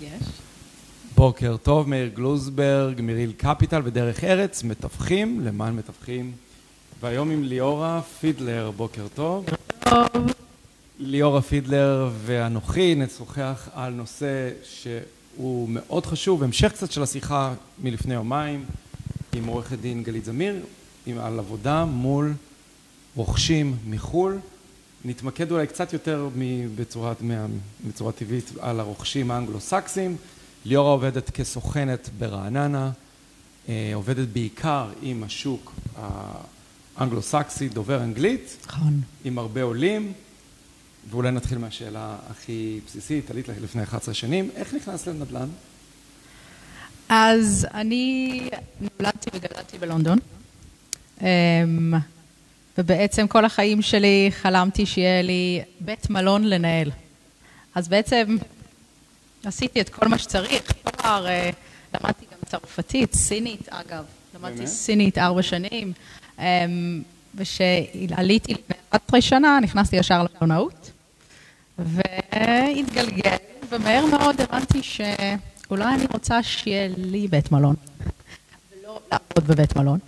יש. בוקר טוב, מאיר גלוזברג, מריל קפיטל ודרך ארץ, מתווכים למען מתווכים. והיום עם ליאורה פידלר, בוקר טוב. טוב. ליאורה פידלר ואנוכי נשוחח על נושא שהוא מאוד חשוב, המשך קצת של השיחה מלפני יומיים עם עורכת דין גלית זמיר, עם על עבודה מול רוכשים מחו"ל. נתמקד אולי קצת יותר בצורה, בצורה טבעית על הרוכשים האנגלו-סקסים. ליאורה עובדת כסוכנת ברעננה, עובדת בעיקר עם השוק האנגלו-סקסי, דובר אנגלית. נכון. עם הרבה עולים. ואולי נתחיל מהשאלה הכי בסיסית, עלית לפני 11 שנים, איך נכנסת לנדל"ן? אז אני נולדתי וגדלתי בלונדון, ובעצם כל החיים שלי חלמתי שיהיה לי בית מלון לנהל. אז בעצם עשיתי את כל מה שצריך, תואר, למדתי גם צרפתית, סינית אגב, למדתי סינית ארבע שנים, ושעליתי לפני 11 שנה נכנסתי ישר למלונאות. והתגלגל, ומהר מאוד הבנתי שאולי אני רוצה שיהיה לי בית מלון, ולא לעבוד בבית מלון.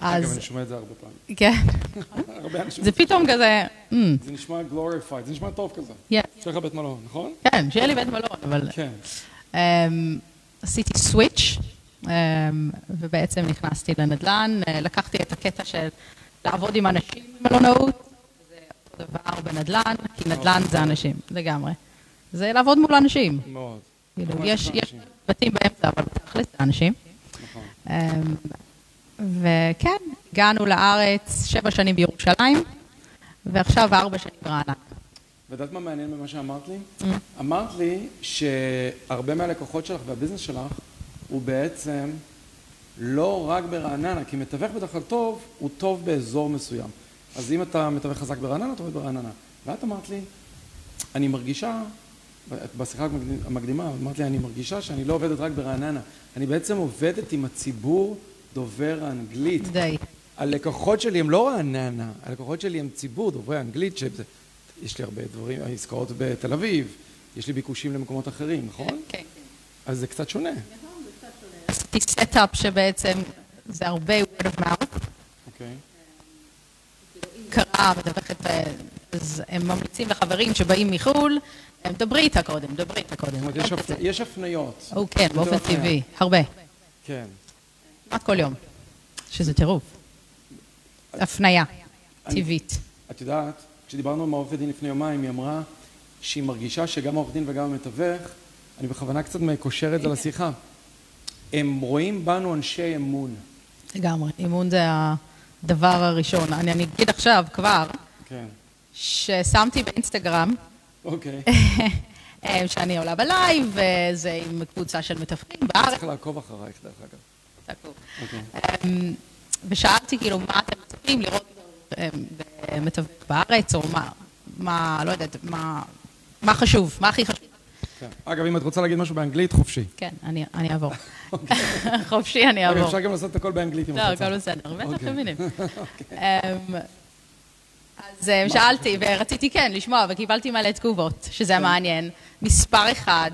אגב, אני שומע את זה הרבה פעמים. כן. הרבה אנשים... זה פתאום כזה... זה נשמע glorified, זה נשמע טוב כזה. כן. יש לך בית מלון, נכון? כן, שיהיה לי בית מלון, אבל... כן. עשיתי סוויץ', ובעצם נכנסתי לנדל"ן, לקחתי את הקטע של לעבוד עם אנשים במלונאות. דבר בנדל"ן, כי נדל"ן זה אנשים, לגמרי. זה לעבוד מול אנשים. מאוד. יש בתים באמצע, אבל תכלס זה אנשים. נכון. וכן, הגענו לארץ שבע שנים בירושלים, ועכשיו ארבע שנים ברעננה. ויודעת מה מעניין במה שאמרת לי? אמרת לי שהרבה מהלקוחות שלך והביזנס שלך הוא בעצם לא רק ברעננה, כי מתווך בדרך כלל טוב, הוא טוב באזור מסוים. אז אם אתה מתווך חזק ברעננה, אתה עובד ברעננה. ואת אמרת לי, אני מרגישה, בשיחה המקדימה, אמרת לי, אני מרגישה שאני לא עובדת רק ברעננה. אני בעצם עובדת עם הציבור דובר האנגלית. די. הלקוחות שלי הם לא רעננה, הלקוחות שלי הם ציבור דוברי אנגלית, שיש לי הרבה דברים, עסקאות בתל אביב, יש לי ביקושים למקומות אחרים, נכון? כן. אז זה קצת שונה. נכון, זה קצת שונה. עשיתי setup שבעצם זה הרבה word of mouth. אוקיי. קרה, מתווכת, אז הם ממליצים לחברים שבאים מחו"ל, דברי איתה קודם, דברי איתה קודם. יש הפניות. או כן, באופן טבעי, הרבה. כן. כמעט כל יום, שזה טירוף. הפניה, טבעית. את יודעת, כשדיברנו עם העורכת דין לפני יומיים, היא אמרה שהיא מרגישה שגם העורך דין וגם המתווך, אני בכוונה קצת מקושר את זה לשיחה, הם רואים בנו אנשי אמון. לגמרי, אמון זה הדבר הראשון. אני אגיד עכשיו כבר, כן. ששמתי באינסטגרם, אוקיי. שאני עולה בלייב, וזה עם קבוצה של מתווכים בארץ. צריך לעקוב אחרייך דרך אגב. תעקוב. אוקיי. ושאלתי כאילו מה אתם מצפים לראות במתווך בארץ, או מה, לא יודעת, מה חשוב, מה הכי חשוב. אגב, אם את רוצה להגיד משהו באנגלית, חופשי. כן, אני אעבור. חופשי, אני אעבור. אפשר גם לעשות את הכל באנגלית אם את רוצה. לא, הכל בסדר, בטח מבינים. אז שאלתי, ורציתי כן לשמוע, וקיבלתי מלא תגובות, שזה מעניין. מספר אחד,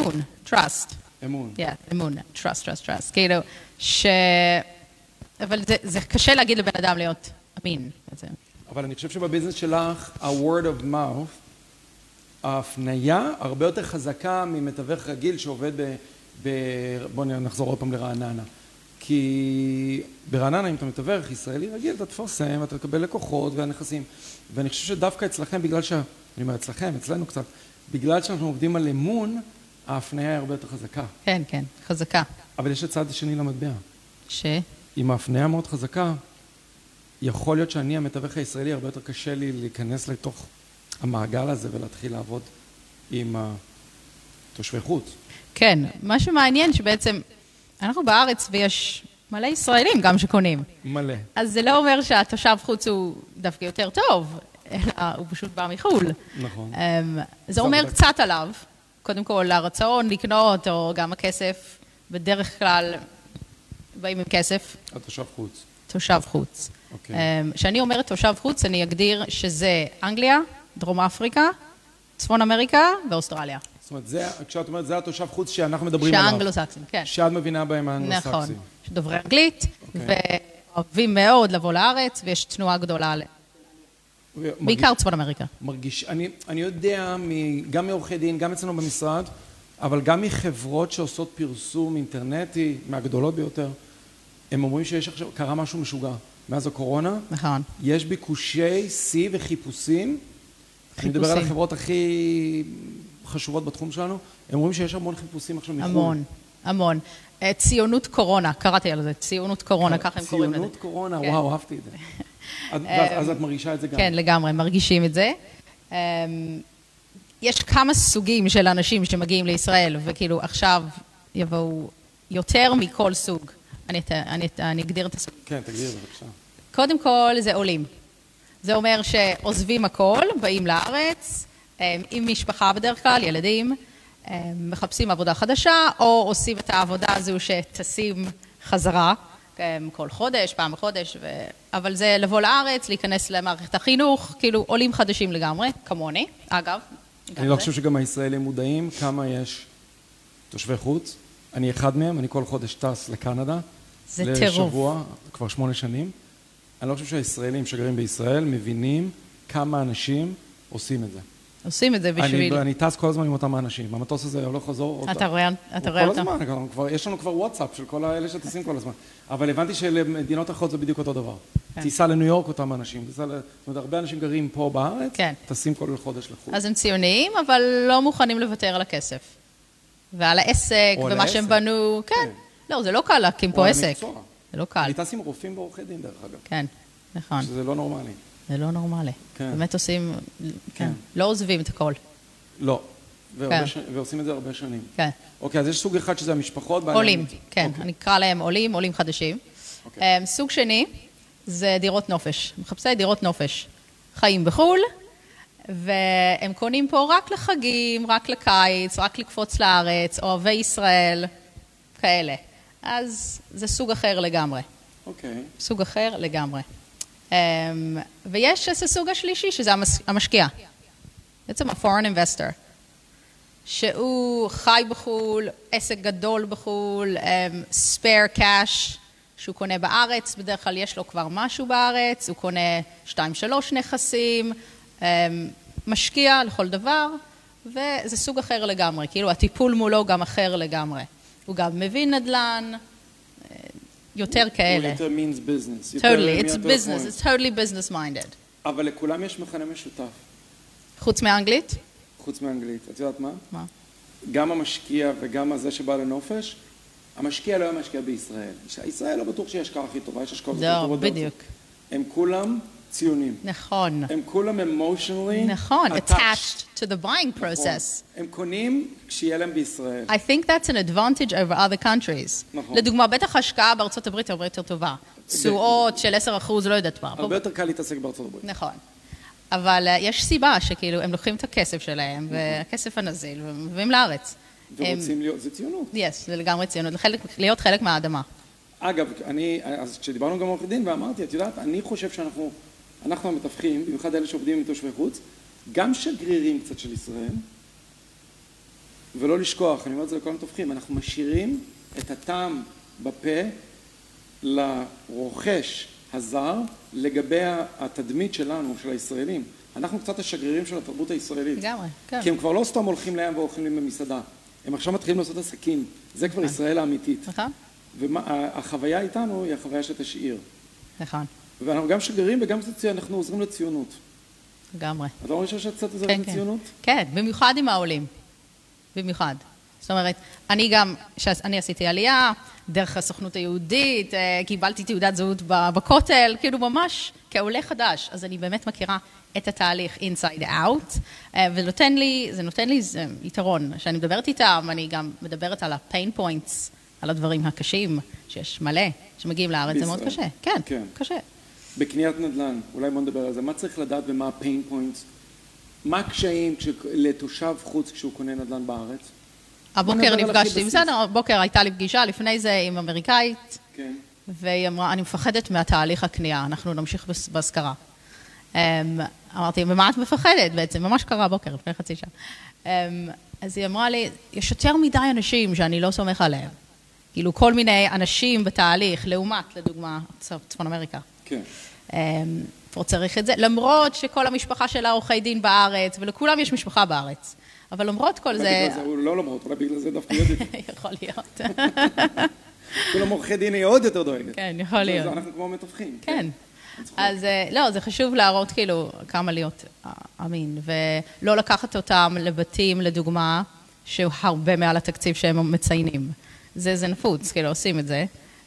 אמון, trust. אמון. כן, אמון, trust, trust, trust. כאילו, ש... אבל זה קשה להגיד לבן אדם להיות אמין. אבל אני חושב שבביזנס שלך, ה-word of mouth, ההפניה הרבה יותר חזקה ממתווך רגיל שעובד ב... בואו נחזור עוד פעם לרעננה. כי ברעננה, אם אתה מתווך ישראלי רגיל, אתה תפרסם, אתה תקבל לקוחות והנכסים. ואני חושב שדווקא אצלכם, בגלל ש... אני אומר אצלכם, אצלנו קצת, בגלל שאנחנו עובדים על אמון, ההפניה היא הרבה יותר חזקה. כן, כן, חזקה. אבל יש את הצד השני למטבע. ש? עם ההפניה מאוד חזקה, יכול להיות שאני המתווך הישראלי, הרבה יותר קשה לי להיכנס לתוך המעגל הזה ולהתחיל לעבוד עם תושבי חוץ. כן, מה שמעניין שבעצם אנחנו בארץ ויש מלא ישראלים גם שקונים. מלא. אז זה לא אומר שהתושב חוץ הוא דווקא יותר טוב, אלא הוא פשוט בא מחו"ל. נכון. זה אומר קצת עליו, קודם כל הרצון לקנות, או גם הכסף, בדרך כלל באים עם כסף. התושב חוץ. תושב חוץ. אוקיי. כשאני אומרת תושב חוץ, אני אגדיר שזה אנגליה, דרום אפריקה, צפון אמריקה ואוסטרליה. זאת אומרת, זה, כשאת אומרת, זה התושב חוץ שאנחנו מדברים עליו. שהאנגלו-סקסים, כן. שאת מבינה בהם האנגלו-סקסים. נכון. שדוברי אנגלית, אוקיי. ואוהבים מאוד לבוא לארץ, ויש תנועה גדולה, עליהם. בעיקר צפון אמריקה. מרגיש, אני, אני יודע מ, גם מעורכי דין, גם אצלנו במשרד, אבל גם מחברות שעושות פרסום אינטרנטי, מהגדולות ביותר, הם אומרים שיש עכשיו, קרה משהו משוגע. מאז הקורונה, נכון. יש ביקושי שיא וחיפושים. אני מדבר על חיפושים. החברות הכי חשובות בתחום שלנו, הם אומרים שיש המון חיפושים עכשיו מחו"ל. המון, המון. אה, ציונות קורונה, קראתי על זה, ציונות קורונה, ככה הם קוראים לזה. ציונות קורונה, כן. וואו, אהבתי את זה. אז, ואז- אז את מרגישה את זה גם. כן, לגמרי, מרגישים את זה. אמ, יש כמה סוגים של אנשים שמגיעים לישראל, וכאילו עכשיו יבואו יותר מכל סוג. אני, את- אני, את- אני אגדיר את הסוג. כן, תגידי בבקשה. קודם כל זה עולים. זה אומר שעוזבים הכל, באים לארץ, אמ, עם משפחה בדרך כלל, ילדים, אמ, מחפשים עבודה חדשה, או עושים את העבודה הזו שטסים חזרה, אמ, כל חודש, פעם בחודש, ו... אבל זה לבוא לארץ, להיכנס למערכת החינוך, כאילו עולים חדשים לגמרי, כמוני, אגב. אני לא. חושב שגם הישראלים מודעים כמה יש תושבי חוץ. אני אחד מהם, אני כל חודש טס לקנדה. זה טירוף. לשבוע, כבר שמונה שנים. אני לא חושב שהישראלים שגרים בישראל מבינים כמה אנשים עושים את זה. עושים את זה בשביל... אני, אני טס כל הזמן עם אותם האנשים. המטוס הזה הולך חזור. אתה רואה, אתה רואה כל אותם? הזמן, גם כבר, יש לנו כבר וואטסאפ של כל האלה שטסים כל הזמן. אבל הבנתי שלמדינות אחרות זה בדיוק אותו דבר. כן. טיסה לניו יורק אותם אנשים. טיסה ל... זאת אומרת, הרבה אנשים גרים פה בארץ, כן. טסים כל חודש לחו"ל. אז הם ציוניים, אבל לא מוכנים לוותר על הכסף. ועל העסק, ומה שהם העסק. בנו, כן. כן. לא, זה לא קל להקים פה עסק. זה לא קל. אני טס עם רופאים ועורכי דין, דרך אגב. כן, נכון. שזה לא נורמלי. זה לא נורמלי. כן. באמת עושים, כן. כן. לא עוזבים את הכל. לא. כן. ש... ועושים את זה הרבה שנים. כן. אוקיי, אז יש סוג אחד שזה המשפחות. עולים, המקצוע. כן. אוקיי. אני אקרא להם עולים, עולים חדשים. אוקיי. אמ, סוג שני זה דירות נופש. מחפשי דירות נופש. חיים בחו"ל, והם קונים פה רק לחגים, רק לקיץ, רק לקפוץ לארץ, אוהבי ישראל, כאלה. אז זה סוג אחר לגמרי. אוקיי. סוג אחר לגמרי. Um, ויש את הסוג השלישי, שזה המשקיע. בעצם ה-foreign investor, שהוא חי בחו"ל, עסק גדול בחו"ל, um, spare cash, שהוא קונה בארץ, בדרך כלל יש לו כבר משהו בארץ, הוא קונה שתיים שלוש נכסים, um, משקיע לכל דבר, וזה סוג אחר לגמרי, כאילו הטיפול מולו גם אחר לגמרי. הוא גם מבין נדל"ן, יותר כאלה. הוא יותר means business. יותר Totally, it's מהטלפון. business, it's totally business minded. אבל לכולם יש מכנה משותף, חוץ מאנגלית? חוץ מאנגלית. את יודעת מה? מה? גם המשקיע וגם הזה שבא לנופש, המשקיע לא היה משקיע בישראל. ישראל לא בטוח שהיא ההשקעה הכי טובה, יש השקעות זהו, טובות. בארצות. בדיוק. הם כולם ציונים. נכון. הם כולם emotionally נכון, attached. to the buying נכון. process. הם קונים כשיהיה להם בישראל. I think that's an advantage over other countries. נכון. לדוגמה, בטח השקעה בארצות הברית הרבה יותר טובה. תשואות של 10 אחוז, לא יודעת מה. הרבה יותר קל להתעסק בארצות הברית. נכון. אבל אה, יש סיבה שכאילו הם לוקחים את הכסף. שלהם, והכסף הנזיל, ומביאים לארץ. ורוצים להיות, זה ציונות. yes, זה לגמרי ציונות, להיות חלק מהאדמה. אגב, אני, אז כשדיברנו גם עורכי דין ואמרתי, את יודעת, אני חושב שאנחנו, אנחנו המתווכים, במיוחד אלה שעובדים עם תושבי חוץ, גם שגרירים קצת של ישראל, ולא לשכוח, אני אומר את זה לכל המתווכים, אנחנו משאירים את הטעם בפה לרוכש הזר לגבי התדמית שלנו, של הישראלים. אנחנו קצת השגרירים של התרבות הישראלית. לגמרי, כן. כי הם כבר לא סתם הולכים לים ואוכלים במסעדה, הם עכשיו מתחילים לעשות עסקים, זה כבר ישראל האמיתית. נכון? והחוויה איתנו היא החוויה שתשאיר. נכון, ואנחנו גם שגרירים וגם אנחנו עוזרים לציונות. לגמרי. אתה לא חושב שאת קצת עוזרת כן, כן. לציונות? כן, במיוחד עם העולים. במיוחד. זאת אומרת, אני גם, כשאני עשיתי עלייה, דרך הסוכנות היהודית, אה, קיבלתי תעודת זהות בכותל, כאילו ממש כעולה חדש. אז אני באמת מכירה את התהליך inside out, אה, ונותן לי, זה נותן לי זה יתרון. כשאני מדברת איתם, אני גם מדברת על ה-pain points, על הדברים הקשים, שיש מלא, שמגיעים לארץ, זה מאוד בישראל. קשה. כן, כן. קשה. בקניית נדל"ן, אולי בוא נדבר על זה, מה צריך לדעת ומה ה-pain points? מה הקשיים כש- לתושב חוץ כשהוא קונה נדל"ן בארץ? הבוקר נפגשתי, בסיס. בסדר, הבוקר הייתה לי פגישה לפני זה עם אמריקאית, כן. והיא אמרה, אני מפחדת מהתהליך הקנייה, אנחנו נמשיך בהשכרה. אמ, אמרתי, ממה את מפחדת בעצם? ממש קרה הבוקר, לפני חצי שעה. אמ, אז היא אמרה לי, יש יותר מדי אנשים שאני לא סומך עליהם. כאילו, כל מיני אנשים בתהליך, לעומת, לדוגמה, צפון אמריקה. כן. אמ, פה צריך את זה, למרות שכל המשפחה שלה עורכי דין בארץ, ולכולם יש משפחה בארץ. אבל למרות כל זה... לא למרות, אולי בגלל זה דווקא יודעת. יכול להיות. כולם עורכי דין היא עוד יותר דואגת. כן, יכול להיות. אנחנו כמו מתווכים. כן. אז אה, לא, זה חשוב להראות כאילו כמה להיות אה, אמין, ולא לקחת אותם לבתים, לדוגמה, שהוא הרבה מעל התקציב שהם מציינים. זה, זה נפוץ, כאילו, עושים את זה.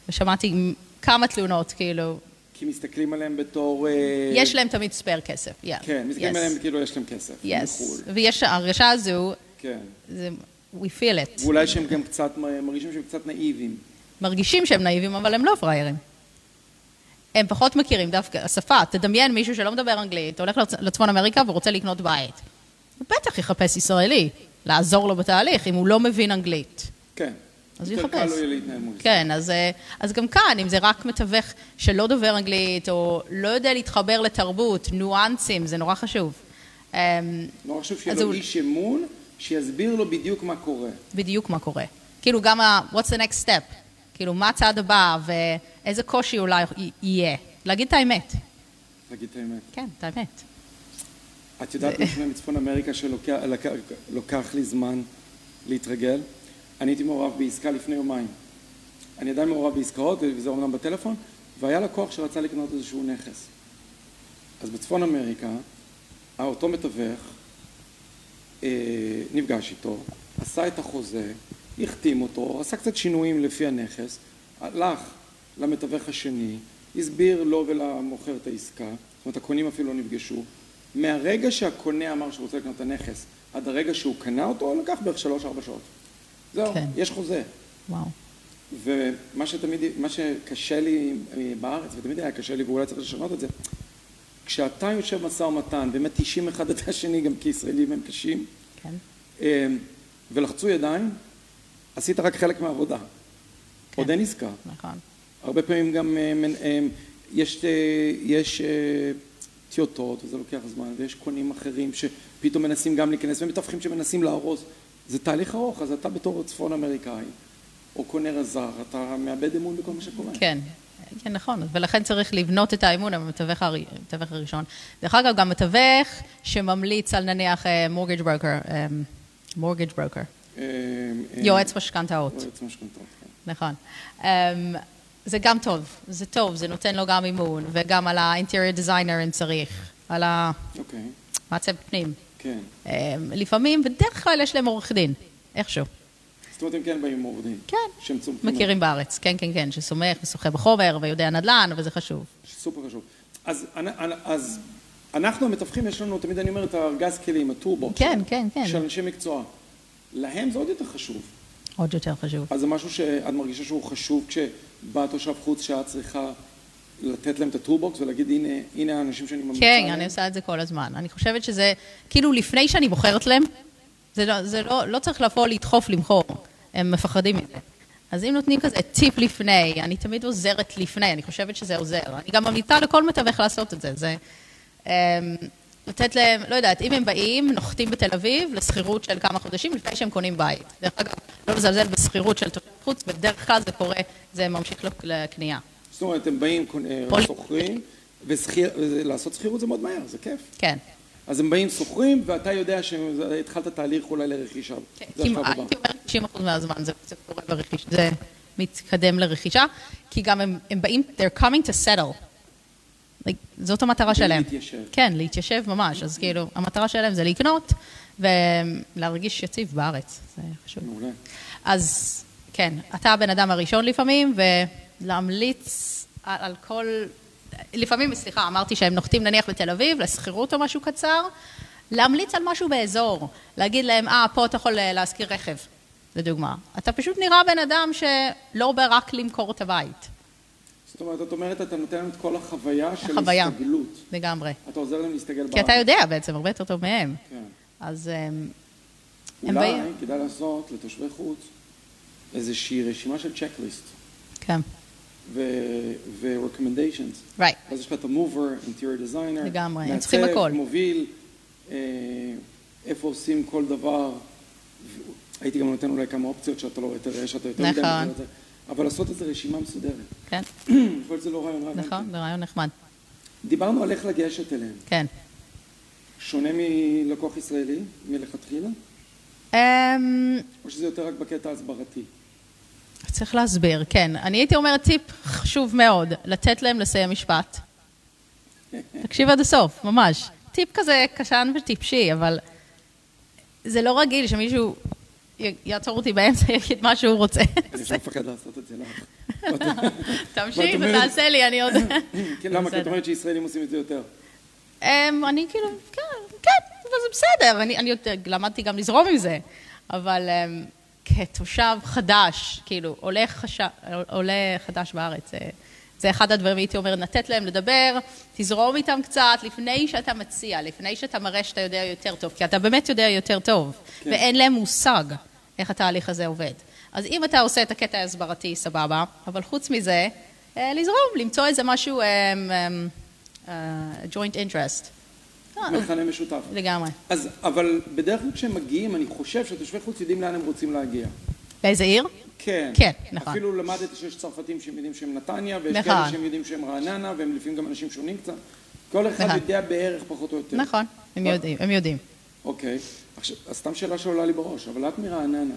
ושמעתי כמה תלונות, כאילו... כי מסתכלים עליהם בתור... אה, יש להם תמיד ספייר כסף, yeah. כן, מסתכלים yes. עליהם כאילו יש להם כסף. Yes. ויש ההרגשה הזו, כן. זה, we feel it. ואולי שהם גם קצת, מרגישים שהם קצת נאיבים. מרגישים שהם נאיבים, אבל הם לא פראיירים. הם פחות מכירים דווקא, השפה, תדמיין מישהו שלא מדבר אנגלית, הולך לצפון אמריקה ורוצה לקנות בית. הוא בטח יחפש ישראלי, לעזור לו בתהליך, אם הוא לא מבין אנגלית. כן. אז הוא יחפש. יותר קל לו יהיה להתנהל מול זה. כן, אז, אה, אז גם כאן, אם זה רק מתווך שלא דובר אנגלית, או לא יודע להתחבר לתרבות, ניואנסים, זה נורא חשוב. אמ, נורא חשוב שיהיה לו. איש אמון, שיסביר לו בדיוק מה קורה. בדיוק מה קורה. כאילו גם ה- what's the next step, כאילו מה הצעד הבא, ואיזה קושי אולי יהיה. להגיד את האמת. להגיד את האמת. כן, את האמת. את יודעת לפני מצפון אמריקה שלוקח לי זמן להתרגל? אני הייתי מעורב בעסקה לפני יומיים. אני עדיין מעורב בעסקאות, וזה אומנם בטלפון, והיה לקוח שרצה לקנות איזשהו נכס. אז בצפון אמריקה, אותו מתווך אה, נפגש איתו, עשה את החוזה, החתים אותו, עשה קצת שינויים לפי הנכס, הלך למתווך השני, הסביר לו ולמוכר את העסקה, זאת אומרת הקונים אפילו לא נפגשו, מהרגע שהקונה אמר שהוא רוצה לקנות את הנכס עד הרגע שהוא קנה אותו, לקח בערך שלוש-ארבע שעות. זהו, כן. יש חוזה. וואו. ומה שתמיד, מה שקשה לי אה, בארץ, ותמיד היה קשה לי ואולי צריך לשנות את זה, כשאתה יושב משא ומתן, באמת תשעים אחד את השני גם כישראלים הם קשים, כן. אה, ולחצו ידיים, עשית רק חלק מהעבודה. כן. עוד אין עסקה. נכון. הרבה פעמים גם אה, יש, יש טיוטות, וזה לוקח זמן, ויש קונים אחרים שפתאום מנסים גם להיכנס, ומתווכים שמנסים להרוס. זה תהליך ארוך, אז אתה בתור צפון אמריקאי, או קונה רזר, אתה מאבד אמון בכל מה שקורה. כן, כן, נכון, ולכן צריך לבנות את האמון המתווך הראשון. דרך אגב, גם מתווך שממליץ על נניח מורגג' ברוקר, מורגג' ברוקר, יועץ משכנתאות. יועץ משכנתאות, כן. נכון. אמ, זה גם טוב, זה טוב, זה נותן לו גם אימון, וגם על ה-interior designer אם צריך, על המעצב פנים. כן. אמ, לפעמים, בדרך כלל יש להם עורך דין, איכשהו. זאת אומרת, הם כן באים עם עורך דין. כן. שהם סומכים. מכירים בארץ, כן, כן, כן, שסומך ושוחה בחומר ויודע נדל"ן, וזה חשוב. סופר חשוב. אז, אז אנחנו המתווכים, יש לנו, תמיד אני אומר, את הארגז כלים, ה toolbox. כן, כן, כן. של אנשי מקצוע. להם זה עוד יותר חשוב. עוד יותר חשוב. אז זה משהו שאת מרגישה שהוא חשוב כשבא תושב חוץ שאת צריכה לתת להם את ה toolbox ולהגיד הנה, הנה האנשים שאני ממליצה עליהם? כן, אני עושה את זה כל הזמן. אני חושבת שזה, כאילו לפני שאני בוחרת להם, זה לא, זה לא, לא צריך לבוא לדחוף למכור, הם מפחדים מזה. אז אם נותנים כזה טיפ לפני, אני תמיד עוזרת לפני, אני חושבת שזה עוזר. אני גם ממליצה לכל מתווך לעשות את זה. זה um, לתת להם, לא יודעת, אם הם באים, נוחתים בתל אביב לשכירות של כמה חודשים לפני שהם קונים בית. דרך אגב, לא לזלזל בשכירות של תושב חוץ, בדרך כלל זה קורה, זה ממשיך לקנייה. זאת אומרת, הם באים, שוכרים, ולעשות שכירות זה מאוד מהר, זה כיף. כן. אז הם באים, שוכרים, ואתה יודע שהתחלת תהליך אולי לרכישה. כן, כמעט, הייתי אומרת 90% מהזמן זה קורה ברכישה, זה מתקדם לרכישה, כי גם הם, באים, they're coming to settle. זאת המטרה שלהם. להתיישב. כן, להתיישב ממש, אז כאילו, המטרה שלהם זה לקנות ולהרגיש יציב בארץ, זה חשוב. מעולה. אז כן, אתה הבן אדם הראשון לפעמים, ולהמליץ על, על כל... לפעמים, סליחה, אמרתי שהם נוחתים נניח בתל אביב, לשכירות או משהו קצר, להמליץ על משהו באזור, להגיד להם, אה, פה אתה יכול להשכיר רכב, לדוגמה. אתה פשוט נראה בן אדם שלא בא רק למכור את הבית. זאת אומרת, את אומרת, אתה נותן להם את כל החוויה של החוויה, הסתגלות. לגמרי. אתה עוזר להם להסתגל בארץ. כי אתה יודע בעצם, הרבה יותר טוב מהם. כן. אז הם... אולי הם כדאי לעשות לתושבי חוץ איזושהי רשימה של צ'קליסט. כן. ו-recommendations. Right. אז יש לך את ה-mover, interior designer. לגמרי, הם צריכים הכל. מוביל, אה, איפה עושים כל דבר, הייתי גם נותן אולי כמה אופציות שאתה לא תראה שאתה יותר מדי נכון. מכיר את זה, אבל לעשות איזה רשימה מסודרת. כן, כל זה לא רעיון רע. נכון. זה רעיון נחמד. דיברנו על איך לגשת אליהם. כן. שונה מלקוח ישראלי, מלכתחילה? אמ, או שזה יותר רק בקטע ההסברתי? צריך להסביר, כן. אני הייתי אומרת טיפ חשוב מאוד, לתת להם לסיים משפט. תקשיב עד הסוף, ממש. טיפ כזה קשן וטיפשי, אבל זה לא רגיל שמישהו יעצור אותי באמצע, יגיד מה שהוא רוצה. אני אפילו מפחד לעשות את זה לך. תמשיך ואת אומרת- ותעשה לי, אני עוד... כן, למה? כי את. אומרת שישראלים עושים את זה יותר. אמ, אני כאילו, כן, כן, אבל זה בסדר, אני, למדתי גם לזרום עם זה, אבל אמ, כתושב חדש, כאילו, עולה, חש... עולה חדש בארץ, זה, זה אחד הדברים, הייתי אומרת, לתת להם לדבר, תזרום איתם קצת, לפני שאתה מציע, לפני שאתה מראה שאתה יודע יותר טוב, כי אתה באמת יודע יותר טוב, כן. ואין להם מושג איך התהליך הזה עובד. אז אם אתה עושה את הקטע ההסברתי, סבבה, אבל חוץ מזה, אה, לזרום, למצוא איזה משהו, אמ, אמ, אה, joint interest. מכנה משותף. לגמרי. אז, אבל בדרך כלל כשהם מגיעים, אני חושב שתושבי חוץ יודעים לאן הם רוצים להגיע. באיזה עיר? כן. כן, נכון. אפילו למדתי שיש צרפתים שהם יודעים שהם נתניה, ויש נכון. כאלה שהם יודעים שהם רעננה, והם לפעמים גם אנשים שונים קצת. כל אחד נכון. יודע בערך פחות או יותר. נכון, הם יודעים, הם יודעים. אוקיי. עכשיו, סתם שאלה שעולה לי בראש, אבל את מרעננה.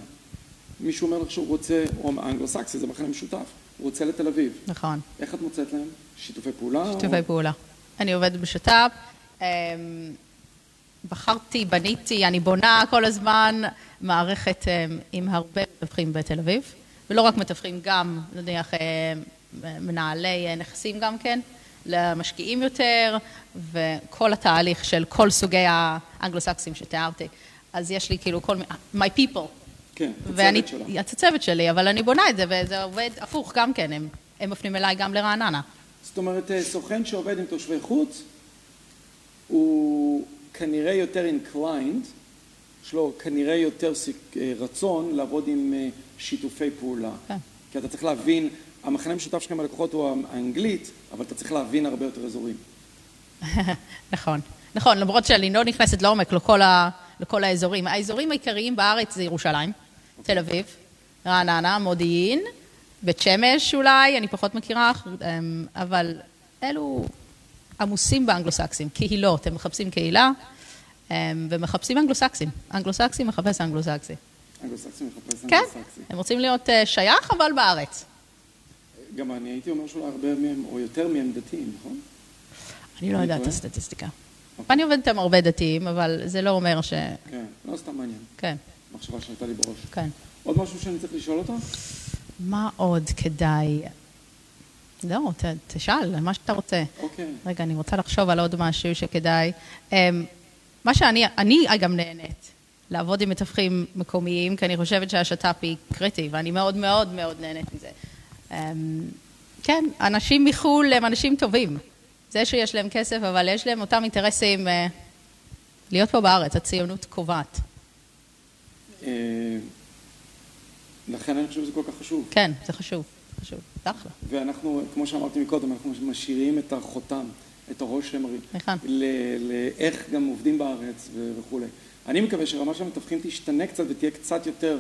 מישהו אומר לך שהוא רוצה, או אנגלו-סקסי, זה מחנה משותף, הוא רוצה לתל אביב. נכון. איך את מוצאת להם? שיתופי פעולה? שיתופי או... פעולה. אני עובדת בשת"פ, בחרתי, בניתי, אני בונה כל הזמן מערכת אמ, עם הרבה מתווכים בתל אביב, ולא רק מתווכים, גם נניח אמ, מנהלי אה, נכסים גם כן, למשקיעים יותר, וכל התהליך של כל סוגי האנגלו-סקסים שתיארתי. אז יש לי כאילו כל מיני, my people. כן, ואני, הצוות שלה. את הצוות שלי, אבל אני בונה את זה, וזה עובד הפוך גם כן, הם, הם מפנים אליי גם לרעננה. זאת אומרת, אה, סוכן שעובד עם תושבי חוץ, הוא כנראה יותר inclined, יש לו כנראה יותר אה, רצון לעבוד עם אה, שיתופי פעולה. כן. כי אתה צריך להבין, המחנה המשותף שלכם בלקוחות הוא האנגלית, אבל אתה צריך להבין הרבה יותר אזורים. נכון, נכון, למרות שאני לא נכנסת לעומק לכל, ה, לכל האזורים. האזורים העיקריים בארץ זה ירושלים, תל אביב, רעננה, מודיעין, בית שמש אולי, אני פחות מכירה, אמ, אבל אלו עמוסים באנגלוסקסים, קהילות, הם מחפשים קהילה אמ, ומחפשים אנגלוסקסים. אנגלוסקסי מחפש אנגלוסקסי. אנגלוסקסי מחפש כן, אנגלוסקסי. הם רוצים להיות אה, שייך, אבל בארץ. גם אני הייתי אומר שאולי הרבה מהם, או יותר מהם דתיים, נכון? אני לא יודעת את? הסטטיסטיקה. אני עובדת עם הרבה דתיים, אבל זה לא אומר ש... כן, לא סתם מעניין. כן, מחשבה שהייתה לי בראש. כן. עוד משהו שאני צריך לשאול אותך? מה עוד כדאי? לא, ת, תשאל, מה שאתה רוצה. אוקיי. רגע, אני רוצה לחשוב על עוד משהו שכדאי. אמ, מה שאני, אני גם נהנית, לעבוד עם מתווכים מקומיים, כי אני חושבת שהשת"פ היא קריטי, ואני מאוד מאוד מאוד נהנית מזה. אמ, כן, אנשים מחו"ל הם אנשים טובים. זה שיש להם כסף, אבל יש להם אותם אינטרסים אה, להיות פה בארץ, הציונות קובעת. אה, לכן אני חושב שזה כל כך חשוב. כן, זה חשוב, חשוב. אחלה. ואנחנו, כמו שאמרתי מקודם, אנחנו משאירים את החותם, את הראש שלהם, נכון. לאיך גם עובדים בארץ וכולי. אני מקווה שרמה של המתווכים תשתנה קצת ותהיה קצת יותר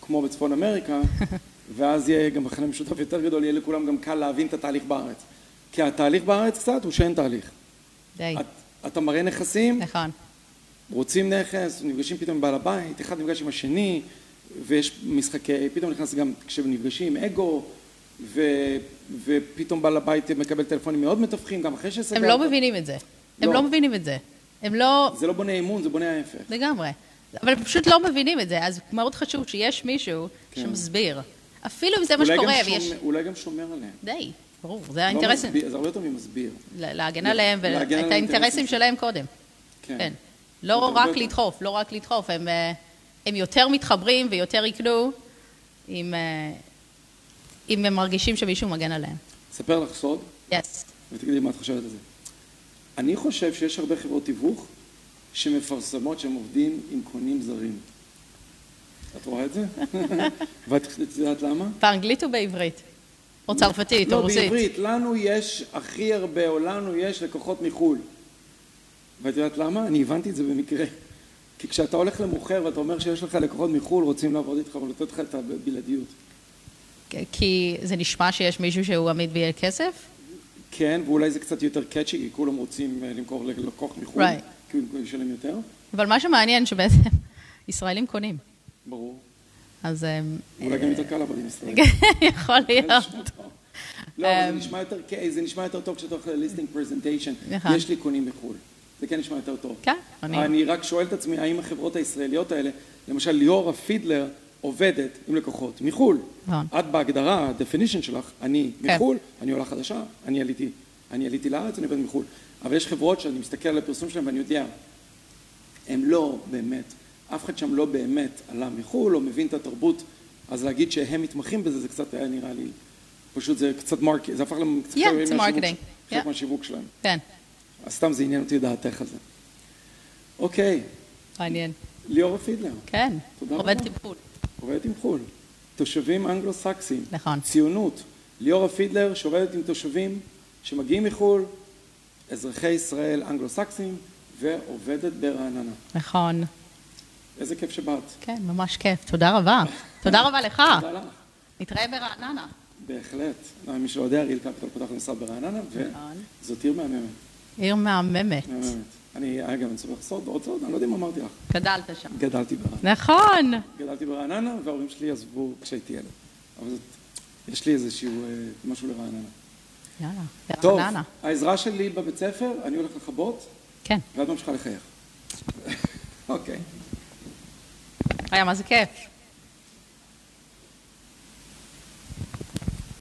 כמו בצפון אמריקה, ואז יהיה גם מחנה משותף יותר גדול, יהיה לכולם גם קל להבין את התהליך בארץ. כי התהליך בארץ קצת הוא שאין תהליך. די. את, אתה מראה נכסים, נכון. רוצים נכס, נפגשים פתאום עם בעל הבית, אחד נפגש עם השני, ויש משחקי, פתאום נכנס גם כשנפגשים אגו, ופתאום בעל הבית מקבל טלפונים מאוד מתווכים, גם אחרי שסגרת. הם לא מבינים את זה. הם לא. לא מבינים את זה. הם לא... זה לא בונה אמון, זה בונה ההפך. לגמרי. אבל הם פשוט לא מבינים את זה, אז מאוד חשוב שיש מישהו כן. שמסביר. אפילו אם זה מה שקורה, ויש... אולי גם שומר עליהם. די, ברור, זה לא האינטרס... מסביר, זה הרבה יותר ממסביר. להגן לא, עליהם, ואת האינטרסים האינטרסים שלהם. קודם. כן. כן. לא רק יותר- לדחוף, לא רק לדחוף, הם, אה, הם יותר מתחברים ויותר יקנו אם, אם הם מרגישים שמישהו מגן עליהם. אספר לך סוד, יס. ותגידי מה את חושבת על זה. אני חושב שיש הרבה חברות תיווך שמפרסמות שהם עובדים עם קונים זרים. את רואה את זה? ואת יודעת למה? באנגלית או בעברית? או צרפתית, או לא, רוסית? בעברית. לנו יש הכי הרבה, או לנו יש לקוחות מחו"ל. ואת יודעת למה? אני הבנתי את זה במקרה. כי כשאתה הולך למוכר ואתה אומר שיש לך לקוחות מחו"ל רוצים לעבוד איתך ולתת לך את הבלעדיות. כי זה נשמע שיש מישהו שהוא עמיד ויהיה כסף? כן, ואולי זה קצת יותר קאצ'י, כי כולם רוצים אה, למכור ללקוח מחו"ל, Right. כי הוא ישלם יותר. אבל מה שמעניין שבעצם ישראלים קונים. ברור. אז אה, אולי גם יותר קל לעבוד עם ישראל. יכול להיות. לא, זה אמ, נשמע יותר, כן, זה נשמע יותר טוב כשאתה הולך לליסטינג פרזנטיישן. נכון. יש לי קונים מחו"ל. זה כן נשמע יותר טוב. כן, אני- אני רק שואל את עצמי, האם החברות הישראליות האלה, למשל ליאורה פידלר עובדת עם לקוחות מחו"ל. נכון. את בהגדרה, ה-definition שלך, אני כן. מחו"ל, אני עולה חדשה, אני עליתי, אני עליתי לארץ, אני עובד מחו"ל. אבל יש חברות שאני מסתכל על הפרסום שלהם ואני יודע, הם לא באמת, אף אחד שם לא באמת עלה מחו"ל או מבין את התרבות, אז להגיד שהם מתמחים בזה, זה קצת היה נראה לי, פשוט זה קצת market, זה הפך להם קצת Yeah, מהשיווק-. חלק Yeah. מהשיווק שלהם. כן, אז סתם זה עניין אותי דעתך על זה. אוקיי, מעניין. ליאורה פידלר, כן. עם חו"ל. עובדת עם חו"ל, תושבים אנגלו-סקסים, נכון. ציונות, ליאורה פידלר שעובדת עם תושבים שמגיעים מחו"ל, אזרחי ישראל אנגלו-סקסים, ועובדת ברעננה. נכון. איזה כיף שבאת. כן, ממש כיף. תודה רבה. תודה רבה לך. תודה לך. נתראה ברעננה. בהחלט. מי שלא יודע, ריל קפיטל פותח משרד ברעננה, נכון. וזאת עיר מהממת. עיר מהממת. מהממת. אני, אגב, אני אספר לך סוד, עוד סוד, אני לא יודע אם אמרתי לך. גדלת שם. גדלתי ברעננה. נכון. גדלתי ברעננה, וההורים שלי עזבו כשהייתי ילד. אבל זאת, יש לי איזשהו אה, משהו לרעננה. יאללה, טוב, ברעננה. העזרה שלי בבית ספר, אני הולך לכבות, כן. ואת ממשיכה לחייך. אוקיי. היה, מה זה כיף.